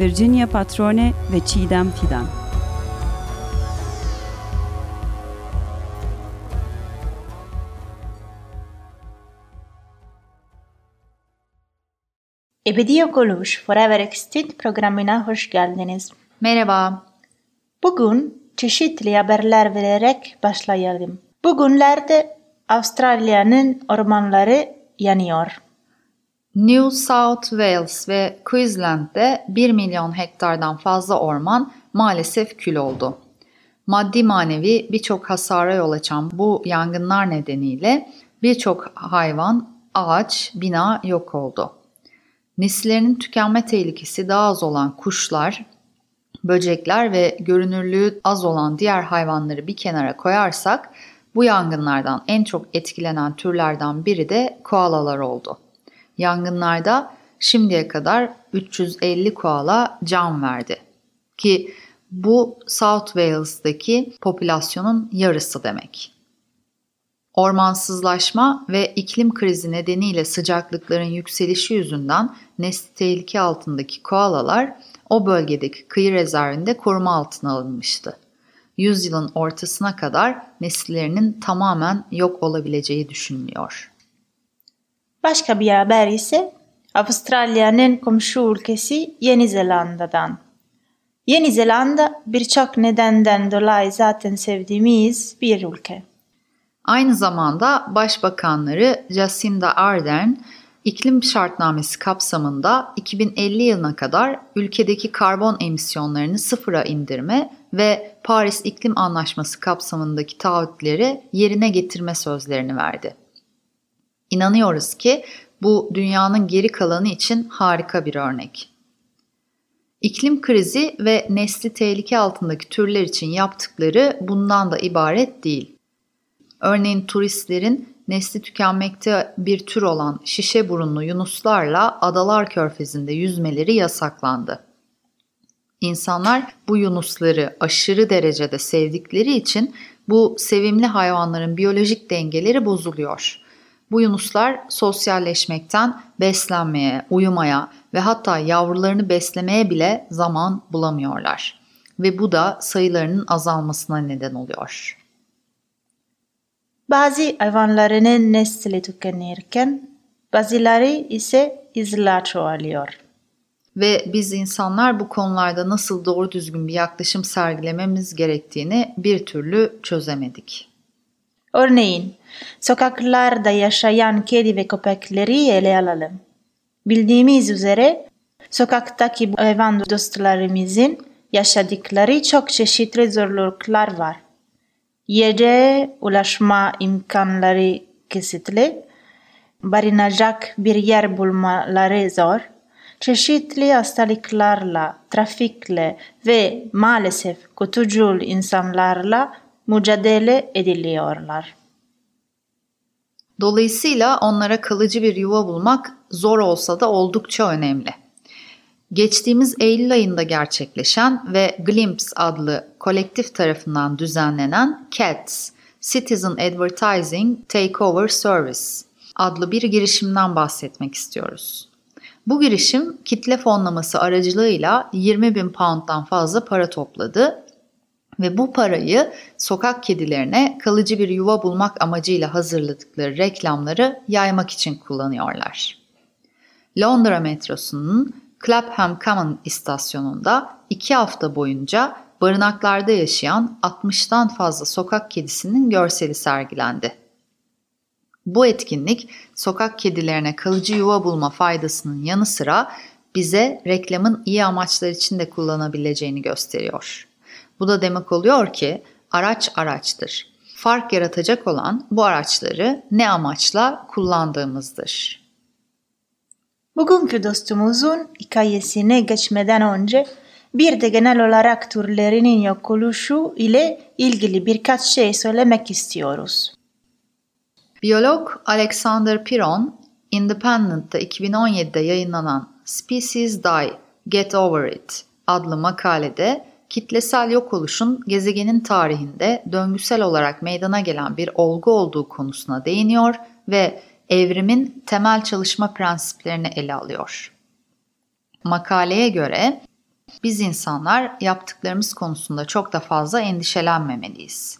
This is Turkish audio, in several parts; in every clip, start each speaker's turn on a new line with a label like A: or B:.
A: Virginia Patrone ve Çiğdem Fidan.
B: Ebedi Yok Oluş Forever Extinct programına hoş geldiniz.
C: Merhaba.
B: Bugün çeşitli haberler vererek başlayalım. Bugünlerde Avustralya'nın ormanları yanıyor.
C: New South Wales ve Queensland'de 1 milyon hektardan fazla orman maalesef kül oldu. Maddi manevi birçok hasara yol açan bu yangınlar nedeniyle birçok hayvan, ağaç, bina yok oldu. Nesillerinin tükenme tehlikesi daha az olan kuşlar, böcekler ve görünürlüğü az olan diğer hayvanları bir kenara koyarsak bu yangınlardan en çok etkilenen türlerden biri de koalalar oldu. Yangınlarda şimdiye kadar 350 koala can verdi. Ki bu South Wales'daki popülasyonun yarısı demek. Ormansızlaşma ve iklim krizi nedeniyle sıcaklıkların yükselişi yüzünden nesli tehlike altındaki koalalar o bölgedeki kıyı rezervinde koruma altına alınmıştı. Yüzyılın ortasına kadar nesillerinin tamamen yok olabileceği düşünülüyor.
B: Başka bir haber ise Avustralya'nın komşu ülkesi Yeni Zelanda'dan. Yeni Zelanda birçok nedenden dolayı zaten sevdiğimiz bir ülke.
C: Aynı zamanda Başbakanları Jacinda Ardern, iklim şartnamesi kapsamında 2050 yılına kadar ülkedeki karbon emisyonlarını sıfıra indirme ve Paris İklim Anlaşması kapsamındaki taahhütleri yerine getirme sözlerini verdi. İnanıyoruz ki bu dünyanın geri kalanı için harika bir örnek. İklim krizi ve nesli tehlike altındaki türler için yaptıkları bundan da ibaret değil. Örneğin turistlerin nesli tükenmekte bir tür olan şişe burunlu yunuslarla Adalar Körfezi'nde yüzmeleri yasaklandı. İnsanlar bu yunusları aşırı derecede sevdikleri için bu sevimli hayvanların biyolojik dengeleri bozuluyor. Bu yunuslar sosyalleşmekten beslenmeye, uyumaya ve hatta yavrularını beslemeye bile zaman bulamıyorlar. Ve bu da sayılarının azalmasına neden oluyor.
B: Bazı hayvanların nesli tükenirken bazıları ise hızla çoğalıyor.
C: Ve biz insanlar bu konularda nasıl doğru düzgün bir yaklaşım sergilememiz gerektiğini bir türlü çözemedik.
B: Örneğin sokaklarda yaşayan kedi ve köpekleri ele alalım. Bildiğimiz üzere sokaktaki hayvan dostlarımızın yaşadıkları çok çeşitli zorluklar var. Yere ulaşma imkanları kısıtlı, barınacak bir yer bulmaları zor, çeşitli hastalıklarla, trafikle ve maalesef kötücül insanlarla mücadele ediliyorlar.
C: Dolayısıyla onlara kalıcı bir yuva bulmak zor olsa da oldukça önemli. Geçtiğimiz Eylül ayında gerçekleşen ve Glimpse adlı kolektif tarafından düzenlenen CATS, Citizen Advertising Takeover Service adlı bir girişimden bahsetmek istiyoruz. Bu girişim kitle fonlaması aracılığıyla 20 bin pound'dan fazla para topladı ve bu parayı sokak kedilerine kalıcı bir yuva bulmak amacıyla hazırladıkları reklamları yaymak için kullanıyorlar. Londra metrosunun Clapham Common istasyonunda iki hafta boyunca barınaklarda yaşayan 60'tan fazla sokak kedisinin görseli sergilendi. Bu etkinlik sokak kedilerine kalıcı yuva bulma faydasının yanı sıra bize reklamın iyi amaçlar için de kullanabileceğini gösteriyor. Bu da demek oluyor ki araç araçtır. Fark yaratacak olan bu araçları ne amaçla kullandığımızdır.
B: Bugünkü dostumuzun hikayesine geçmeden önce Bir de genel olarak türlerinin yok oluşu ile ilgili birkaç şey söylemek istiyoruz.
C: Biyolog Alexander Piron, Independent'ta 2017'de yayınlanan Species Die, Get Over It adlı makalede kitlesel yok oluşun gezegenin tarihinde döngüsel olarak meydana gelen bir olgu olduğu konusuna değiniyor ve evrimin temel çalışma prensiplerini ele alıyor. Makaleye göre biz insanlar yaptıklarımız konusunda çok da fazla endişelenmemeliyiz.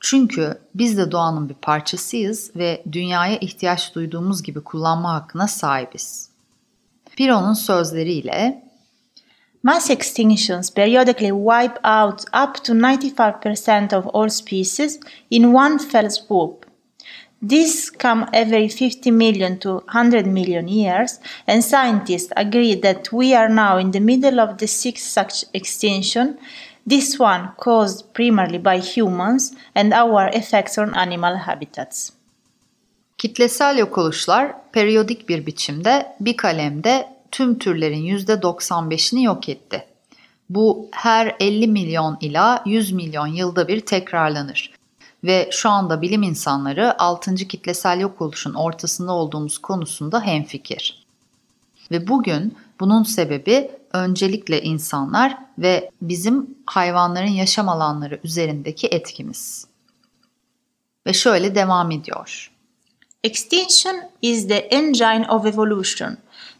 C: Çünkü biz de doğanın bir parçasıyız ve dünyaya ihtiyaç duyduğumuz gibi kullanma hakkına sahibiz. Piro'nun sözleriyle
B: Mass extinctions periodically wipe out up to 95% of all species in one fell swoop. These come every 50 million to 100 million years, and scientists agree that we are now in the middle of the sixth such extinction, this one caused primarily by humans and our effects on animal habitats.
C: Kitlesel yok oluşlar periyodik bir biçimde bir kalemde tüm türlerin %95'ini yok etti. Bu her 50 milyon ila 100 milyon yılda bir tekrarlanır. Ve şu anda bilim insanları 6. kitlesel yok oluşun ortasında olduğumuz konusunda hemfikir. Ve bugün bunun sebebi öncelikle insanlar ve bizim hayvanların yaşam alanları üzerindeki etkimiz. Ve şöyle devam ediyor.
B: Extinction is the engine of evolution,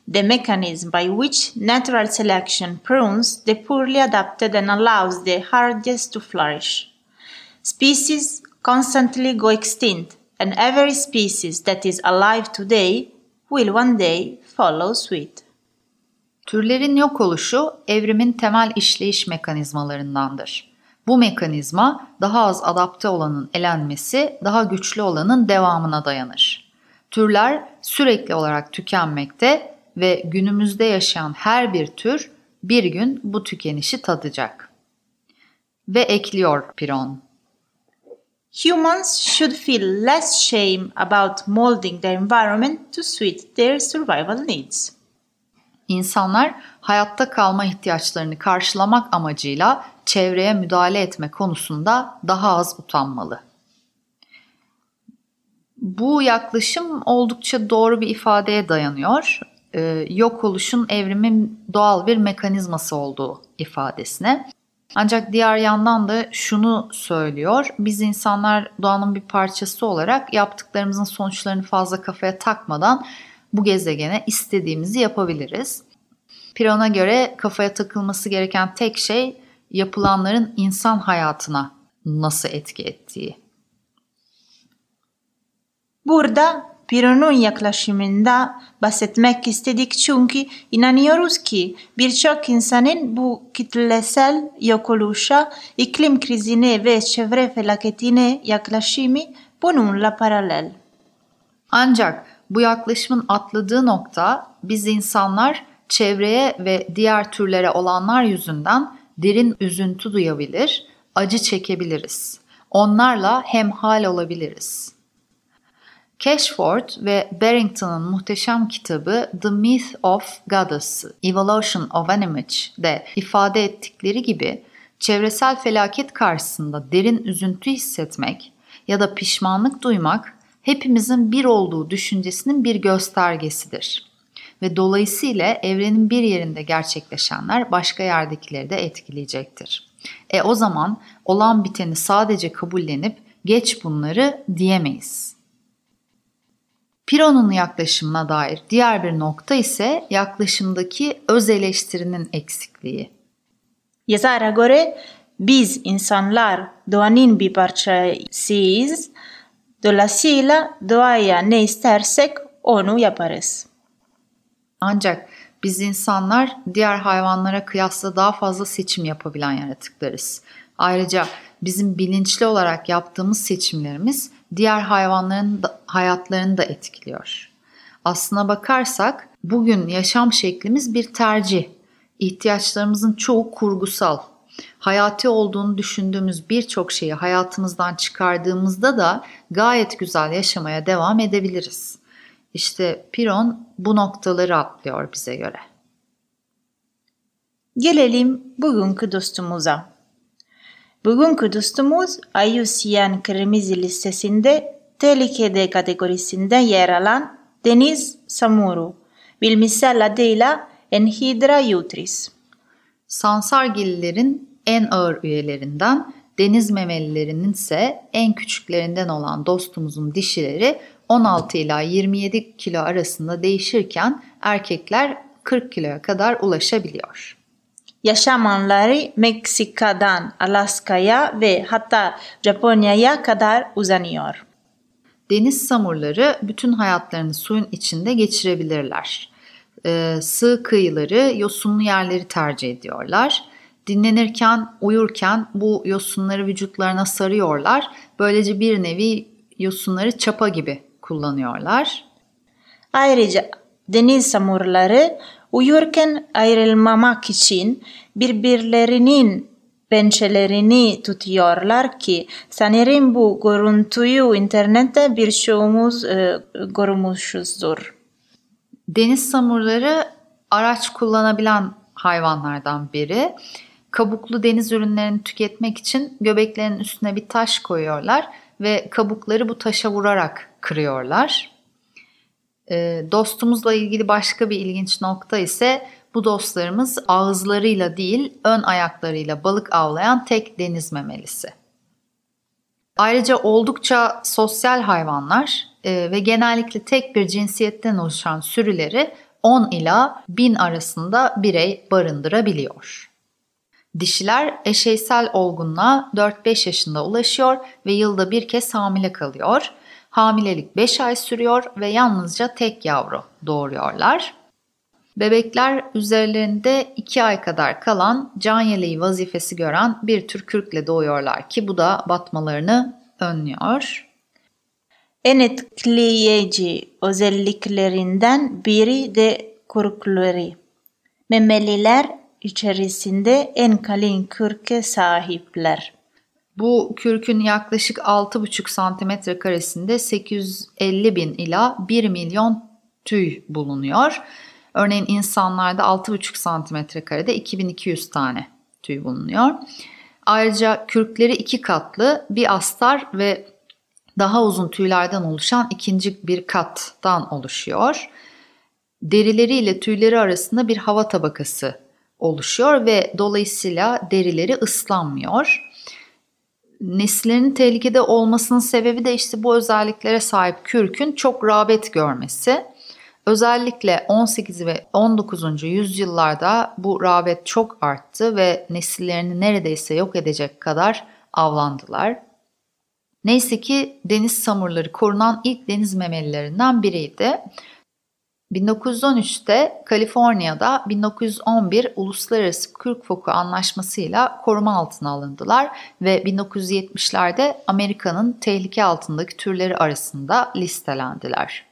B: the mechanism by which natural selection prunes the poorly adapted and allows the hardest to flourish. Species constantly go extinct, and every species that is alive today will one day follow suit.
C: Türlerin yok oluşu evrimin temel işleyiş mekanizmalarındandır. Bu mekanizma daha az adapte olanın elenmesi, daha güçlü olanın devamına dayanır. Türler sürekli olarak tükenmekte ve günümüzde yaşayan her bir tür bir gün bu tükenişi tadacak. Ve ekliyor Piron.
B: Humans should feel less shame about molding their environment to suit their survival needs.
C: İnsanlar hayatta kalma ihtiyaçlarını karşılamak amacıyla çevreye müdahale etme konusunda daha az utanmalı. Bu yaklaşım oldukça doğru bir ifadeye dayanıyor. Ee, yok oluşun evrimin doğal bir mekanizması olduğu ifadesine. Ancak diğer yandan da şunu söylüyor. Biz insanlar doğanın bir parçası olarak yaptıklarımızın sonuçlarını fazla kafaya takmadan bu gezegene istediğimizi yapabiliriz. Piron'a göre kafaya takılması gereken tek şey yapılanların insan hayatına nasıl etki ettiği.
B: Burada Piron'un yaklaşımında bahsetmek istedik çünkü inanıyoruz ki birçok insanın bu kitlesel yok iklim krizine ve çevre felaketine yaklaşımı bununla paralel.
C: Ancak bu yaklaşımın atladığı nokta biz insanlar çevreye ve diğer türlere olanlar yüzünden derin üzüntü duyabilir, acı çekebiliriz. Onlarla hemhal olabiliriz. Cashford ve Barrington'ın muhteşem kitabı The Myth of Goddess, Evolution of an Image"de ifade ettikleri gibi çevresel felaket karşısında derin üzüntü hissetmek ya da pişmanlık duymak hepimizin bir olduğu düşüncesinin bir göstergesidir. Ve dolayısıyla evrenin bir yerinde gerçekleşenler başka yerdekileri de etkileyecektir. E o zaman olan biteni sadece kabullenip geç bunları diyemeyiz. Piro'nun yaklaşımına dair diğer bir nokta ise yaklaşımdaki öz eleştirinin eksikliği.
B: Yazara göre biz insanlar doğanın bir parçasıyız. Dolayısıyla doğaya ne istersek onu yaparız.
C: Ancak biz insanlar diğer hayvanlara kıyasla daha fazla seçim yapabilen yaratıklarız. Ayrıca bizim bilinçli olarak yaptığımız seçimlerimiz diğer hayvanların da, hayatlarını da etkiliyor. Aslına bakarsak bugün yaşam şeklimiz bir tercih. İhtiyaçlarımızın çoğu kurgusal. Hayati olduğunu düşündüğümüz birçok şeyi hayatımızdan çıkardığımızda da gayet güzel yaşamaya devam edebiliriz. İşte Piron bu noktaları atlıyor bize göre.
B: Gelelim bugünkü dostumuza. Bugünkü dostumuz IUCN Kırmızı listesinde tehlikede kategorisinde yer alan Deniz Samuru, bilimsel adıyla Enhydra yutris.
C: Sansargillilerin en ağır üyelerinden, deniz memelilerinin ise en küçüklerinden olan dostumuzun dişileri 16 ila 27 kilo arasında değişirken erkekler 40 kiloya kadar ulaşabiliyor.
B: Yaşam alanları Meksika'dan Alaska'ya ve hatta Japonya'ya kadar uzanıyor.
C: Deniz samurları bütün hayatlarını suyun içinde geçirebilirler. Ee, sığ kıyıları, yosunlu yerleri tercih ediyorlar. Dinlenirken, uyurken bu yosunları vücutlarına sarıyorlar. Böylece bir nevi yosunları çapa gibi kullanıyorlar.
B: Ayrıca deniz samurları uyurken ayrılmamak için birbirlerinin pençelerini tutuyorlar ki sanırım bu görüntüyü internette birçoğumuz e, görmüşüzdür.
C: Deniz samurları araç kullanabilen hayvanlardan biri. Kabuklu deniz ürünlerini tüketmek için göbeklerinin üstüne bir taş koyuyorlar ve kabukları bu taşa vurarak kırıyorlar. E, dostumuzla ilgili başka bir ilginç nokta ise bu dostlarımız ağızlarıyla değil ön ayaklarıyla balık avlayan tek deniz memelisi. Ayrıca oldukça sosyal hayvanlar e, ve genellikle tek bir cinsiyetten oluşan sürüleri 10 ila 1000 arasında birey barındırabiliyor. Dişiler eşeysel olgunluğa 4-5 yaşında ulaşıyor ve yılda bir kez hamile kalıyor. Hamilelik 5 ay sürüyor ve yalnızca tek yavru doğuruyorlar. Bebekler üzerlerinde 2 ay kadar kalan can yeleği vazifesi gören bir tür kürkle doğuyorlar ki bu da batmalarını önlüyor.
B: En etkileyici özelliklerinden biri de kürkleri. Memeliler içerisinde en kalın kürke sahipler.
C: Bu kürkün yaklaşık 6,5 santimetre karesinde 850 bin ila 1 milyon tüy bulunuyor. Örneğin insanlarda 6,5 santimetre karede 2200 tane tüy bulunuyor. Ayrıca kürkleri iki katlı bir astar ve daha uzun tüylerden oluşan ikinci bir kattan oluşuyor. Derileri ile tüyleri arasında bir hava tabakası oluşuyor ve dolayısıyla derileri ıslanmıyor. Nesillerin tehlikede olmasının sebebi de işte bu özelliklere sahip kürkün çok rağbet görmesi. Özellikle 18 ve 19. yüzyıllarda bu rağbet çok arttı ve nesillerini neredeyse yok edecek kadar avlandılar. Neyse ki deniz samurları korunan ilk deniz memelilerinden biriydi. 1913'te Kaliforniya'da 1911 Uluslararası Kürk Foku Anlaşması'yla koruma altına alındılar ve 1970'lerde Amerika'nın tehlike altındaki türleri arasında listelendiler.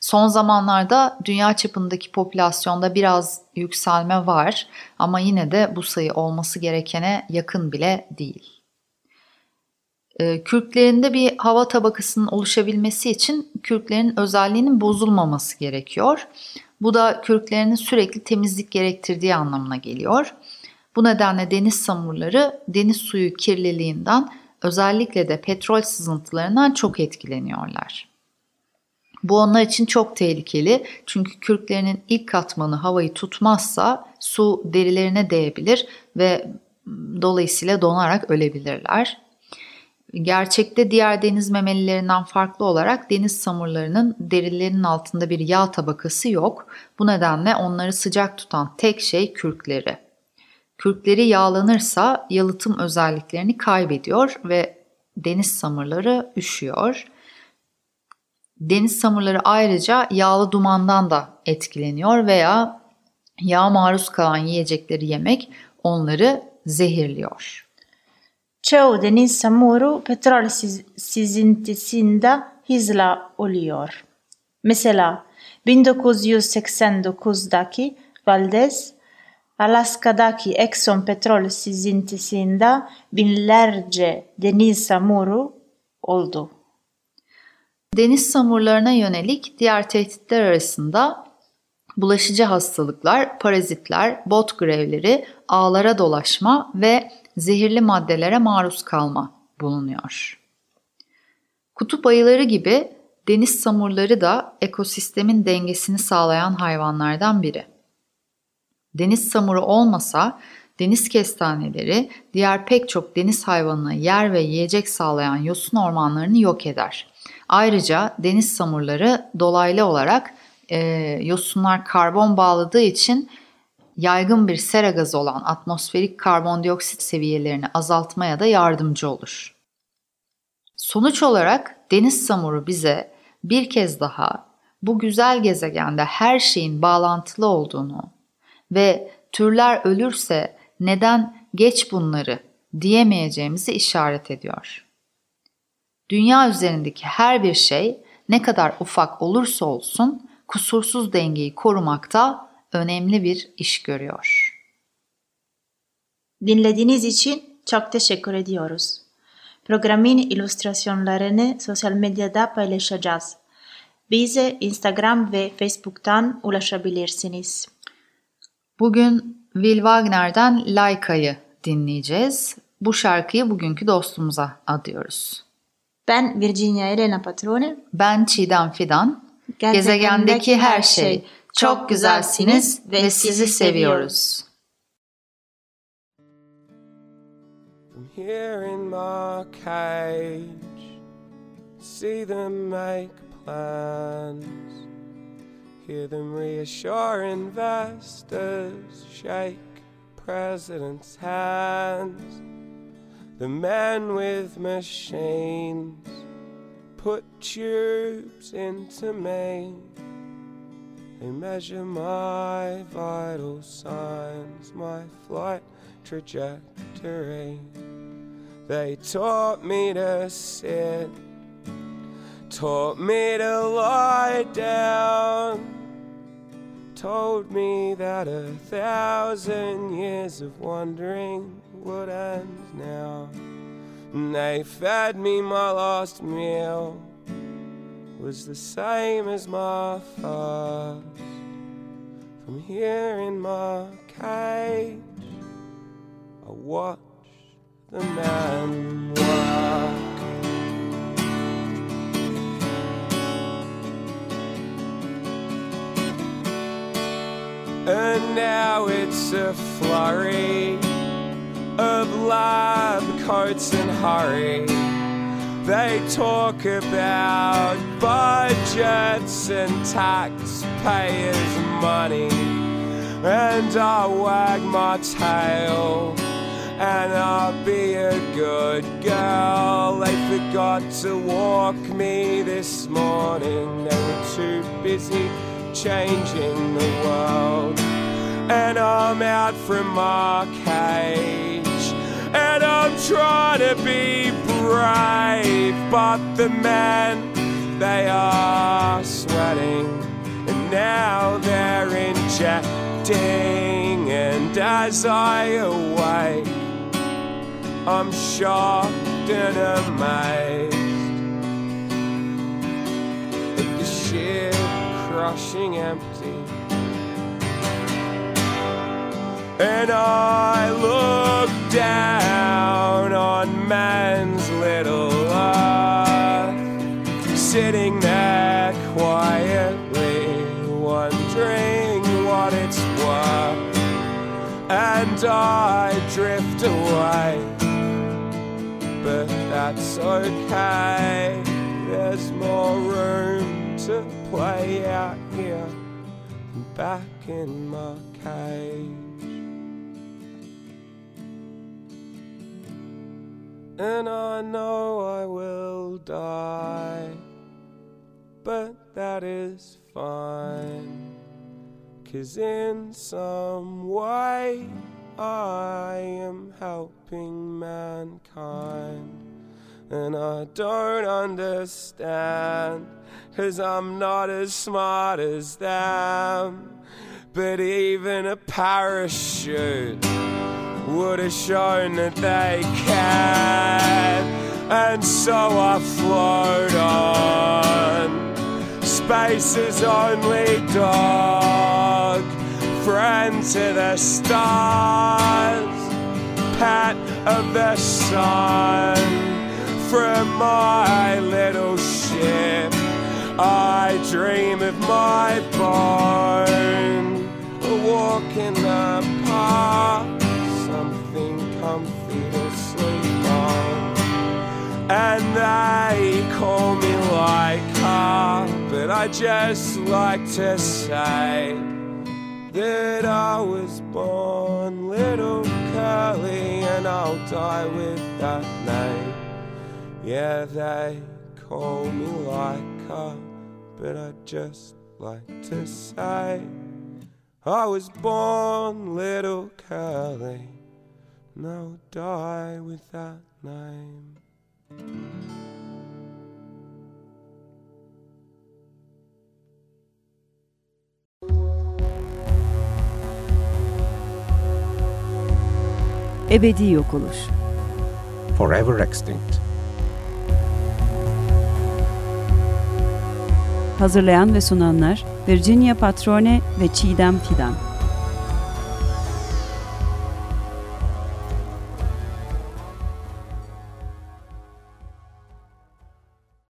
C: Son zamanlarda dünya çapındaki popülasyonda biraz yükselme var ama yine de bu sayı olması gerekene yakın bile değil. Ee, kürklerinde bir hava tabakasının oluşabilmesi için kürklerin özelliğinin bozulmaması gerekiyor. Bu da kürklerinin sürekli temizlik gerektirdiği anlamına geliyor. Bu nedenle deniz samurları deniz suyu kirliliğinden özellikle de petrol sızıntılarından çok etkileniyorlar. Bu onlar için çok tehlikeli çünkü kürklerinin ilk katmanı havayı tutmazsa su derilerine değebilir ve dolayısıyla donarak ölebilirler. Gerçekte diğer deniz memelilerinden farklı olarak deniz samurlarının derilerinin altında bir yağ tabakası yok. Bu nedenle onları sıcak tutan tek şey kürkleri. Kürkleri yağlanırsa yalıtım özelliklerini kaybediyor ve deniz samurları üşüyor. Deniz samurları ayrıca yağlı dumandan da etkileniyor veya yağ maruz kalan yiyecekleri yemek onları zehirliyor.
B: Çoğu deniz samuru petrol sizintisinde hızla oluyor. Mesela 1989'daki Valdez, Alaska'daki Exxon petrol sizintisinde binlerce deniz samuru oldu.
C: Deniz samurlarına yönelik diğer tehditler arasında Bulaşıcı hastalıklar, parazitler, bot grevleri, ağlara dolaşma ve zehirli maddelere maruz kalma bulunuyor. Kutup ayıları gibi deniz samurları da ekosistemin dengesini sağlayan hayvanlardan biri. Deniz samuru olmasa deniz kestaneleri diğer pek çok deniz hayvanına yer ve yiyecek sağlayan yosun ormanlarını yok eder. Ayrıca deniz samurları dolaylı olarak e, yosunlar karbon bağladığı için yaygın bir sera gazı olan atmosferik karbondioksit seviyelerini azaltmaya da yardımcı olur. Sonuç olarak deniz samuru bize bir kez daha bu güzel gezegende her şeyin bağlantılı olduğunu ve türler ölürse neden geç bunları diyemeyeceğimizi işaret ediyor. Dünya üzerindeki her bir şey ne kadar ufak olursa olsun kusursuz dengeyi korumakta önemli bir iş görüyor.
B: Dinlediğiniz için çok teşekkür ediyoruz. Programın illüstrasyonlarını sosyal medyada paylaşacağız. Bize Instagram ve Facebook'tan ulaşabilirsiniz.
C: Bugün Will Wagner'den Layka'yı dinleyeceğiz. Bu şarkıyı bugünkü dostumuza adıyoruz.
B: Ben Virginia Elena Patrone.
C: Ben Çiğdem Fidan. Gezegendeki her şey. Çok güzelsiniz ve sizi seviyoruz.
D: From here in my cage, see them make plans, hear them reassure investors, shake presidents' hands. The men with machines put tubes into me. They measure my vital signs, my flight trajectory. They taught me to sit, taught me to lie down, told me that a thousand years of wandering would end now. And they fed me my last meal was the same as my first. From here in my cage, I watched the man walk. And now it's a flurry of lab coats and hurry. They talk about budgets and taxpayers' money. And I wag my tail and I'll be a good girl. They forgot to walk me this morning, they were too busy changing the world. And I'm out from my cage, and I'm trying to be brave, but the men they are sweating, and now they're injecting. And as I awake, I'm shocked and amazed at the sheer crushing empty. And I look down sitting there quietly, wondering what it's worth. And I drift away, but that's okay. There's more room to play out here, back in my cage. And I know I will die, that is fine. Cause in some way I am helping mankind. And I don't understand, cause I'm not as smart as them. But even a parachute would have shown that they can. And so I float on. Space is only dawn. and to the stars. Pat of the sun from my little ship. I dream of my barn, a walk in the park, something comfy to sleep on. And they call me like her, but I just like to say that I was born little curly and I'll die with that name. Yeah, they call me like her, but I just like to say I was born little curly and I'll die with that name.
A: Ebedi yok oluş.
E: Forever extinct.
A: Hazırlayan ve sunanlar Virginia Patrone ve Çiğdem Fidan.